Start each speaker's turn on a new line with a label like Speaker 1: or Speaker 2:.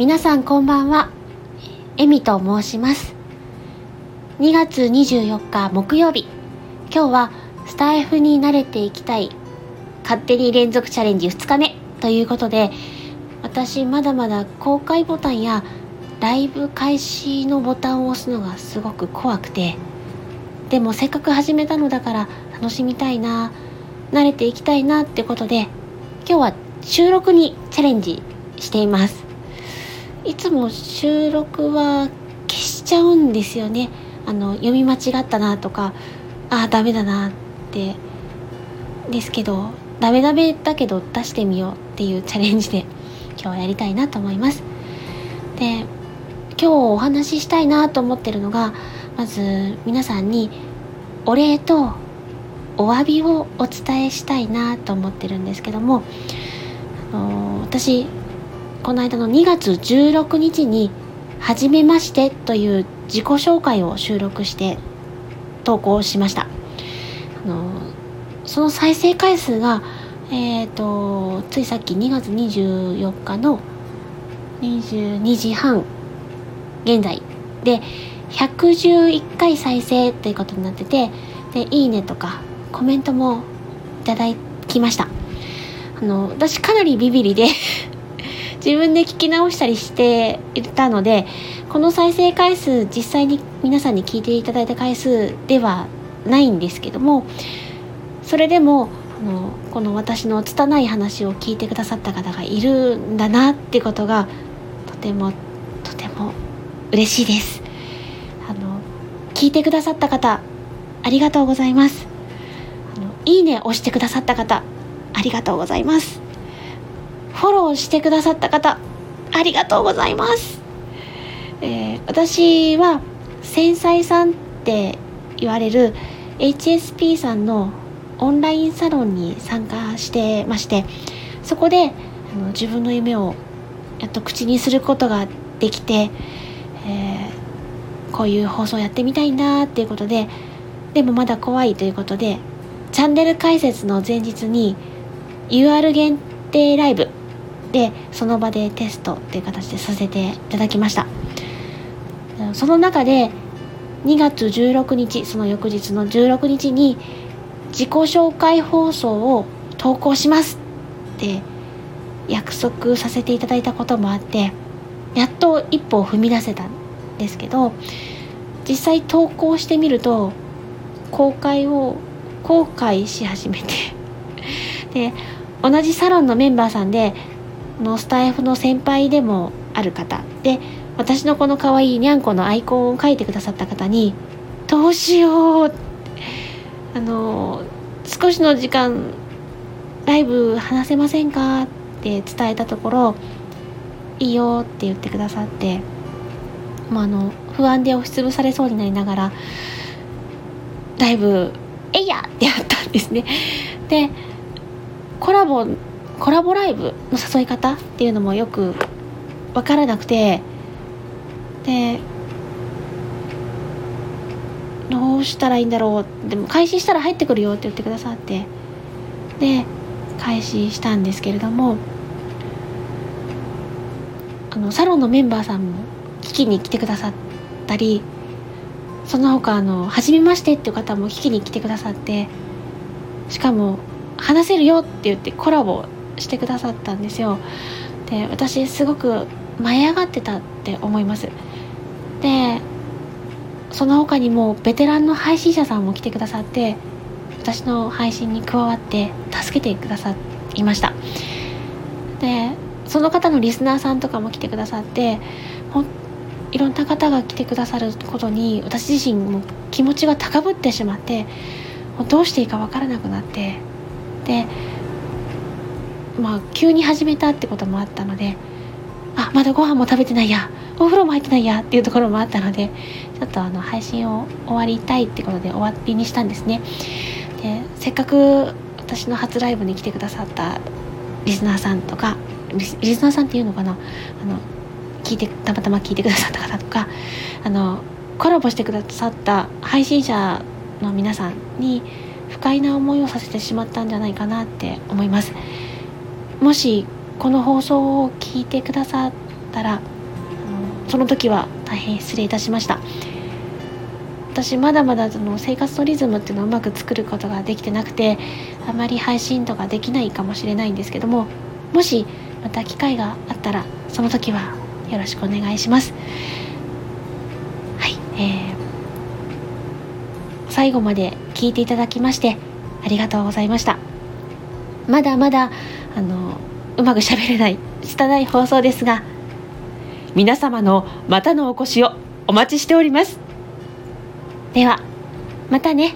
Speaker 1: 皆さんこんばんは。エミと申します。2月24日木曜日。今日はスタイフに慣れていきたい。勝手に連続チャレンジ2日目。ということで私まだまだ公開ボタンやライブ開始のボタンを押すのがすごく怖くて。でもせっかく始めたのだから楽しみたいな。慣れていきたいなってことで今日は収録にチャレンジしています。いつも収録は消しちゃうんですよね。あの読み間違ったなとかああダメだなって。ですけどダメダメだけど出してみようっていうチャレンジで今日はやりたいなと思います。で今日お話ししたいなと思ってるのがまず皆さんにお礼とお詫びをお伝えしたいなと思ってるんですけどもあの私この間の2月16日に「はじめまして」という自己紹介を収録して投稿しました。あのその再生回数がえっ、ー、とついさっき2月24日の22時半現在で111回再生ということになっててでいいねとかコメントもいただきました。あの私かなりビビりで自分で聞き直したりしていたのでこの再生回数実際に皆さんに聞いていただいた回数ではないんですけどもそれでもあのこの私の拙い話を聞いてくださった方がいるんだなってことがとてもとても嬉しいです。あの聞いてくださった方ありがとうございます。あのいいね押してくださった方ありがとうございます。フォローしてくださった方ありがとうございます、えー、私は繊細さんって言われる HSP さんのオンラインサロンに参加してましてそこであの自分の夢をやっと口にすることができて、えー、こういう放送やってみたいなっていうことででもまだ怖いということでチャンネル開設の前日に UR 限定ライブでその場でテストっていう形でさせていただきました。その中で2月16日その翌日の16日に自己紹介放送を投稿しますって約束させていただいたこともあってやっと一歩を踏み出せたんですけど実際投稿してみると公開を後悔し始めてで同じサロンのメンバーさんでのスタイフの先輩でもある方。で私のこの可愛いにゃんこのアイコンを描いてくださった方に「どうしよう」あの少しの時間ライブ話せませんか？って伝えたところ「いいよ」って言ってくださって。もうあの不安で押しつぶされそうになりながらライブ「えいや!」ってやったんですね。でコラボコラボライブの誘い方っていうのもよく分からなくてでどうしたらいいんだろうでも開始したら入ってくるよって言ってくださってで開始したんですけれどもあのサロンのメンバーさんも聞きに来てくださったりその他あの初めましてっていう方も聞きに来てくださってしかも話せるよって言ってコラボしてくださったんですよ。で私すごく舞い上がってたって思います。でその他にもベテランの配信者さんも来てくださって私の配信に加わって助けてくださいました。でその方のリスナーさんとかも来てくださってほんいろんな方が来てくださることに私自身も気持ちが高ぶってしまってどうしていいか分からなくなってでまあ急に始めたってこともあったのであまだご飯も食べてないやお風呂も入ってないやっていうところもあったのでちょっとあの配信を終わりたいってことで終わりにしたんですね。でせっかく私の初ライブに来てくださったリスナーさんとかリスナーさんっていうのかな？あの聞いてたまたま聞いてくださった方とかあのコラボしてくださった配信者の皆さんに不快な思いをさせてしまったんじゃないかなって思います。もしこの放送を聞いてくださったらその時は大変失礼いたしました。私まだまだその生活のリズムっていうのをうまく作ることができてなくてあまり配信とかできないかもしれないんですけどももしまた機会があったらその時はよろしくお願いします。はいえー、最後まで聞いていただきましてありがとうございました。まだまだあのうまくしゃべれない拙い放送ですが皆様のまたのお越しをお待ちしております。ではまたね。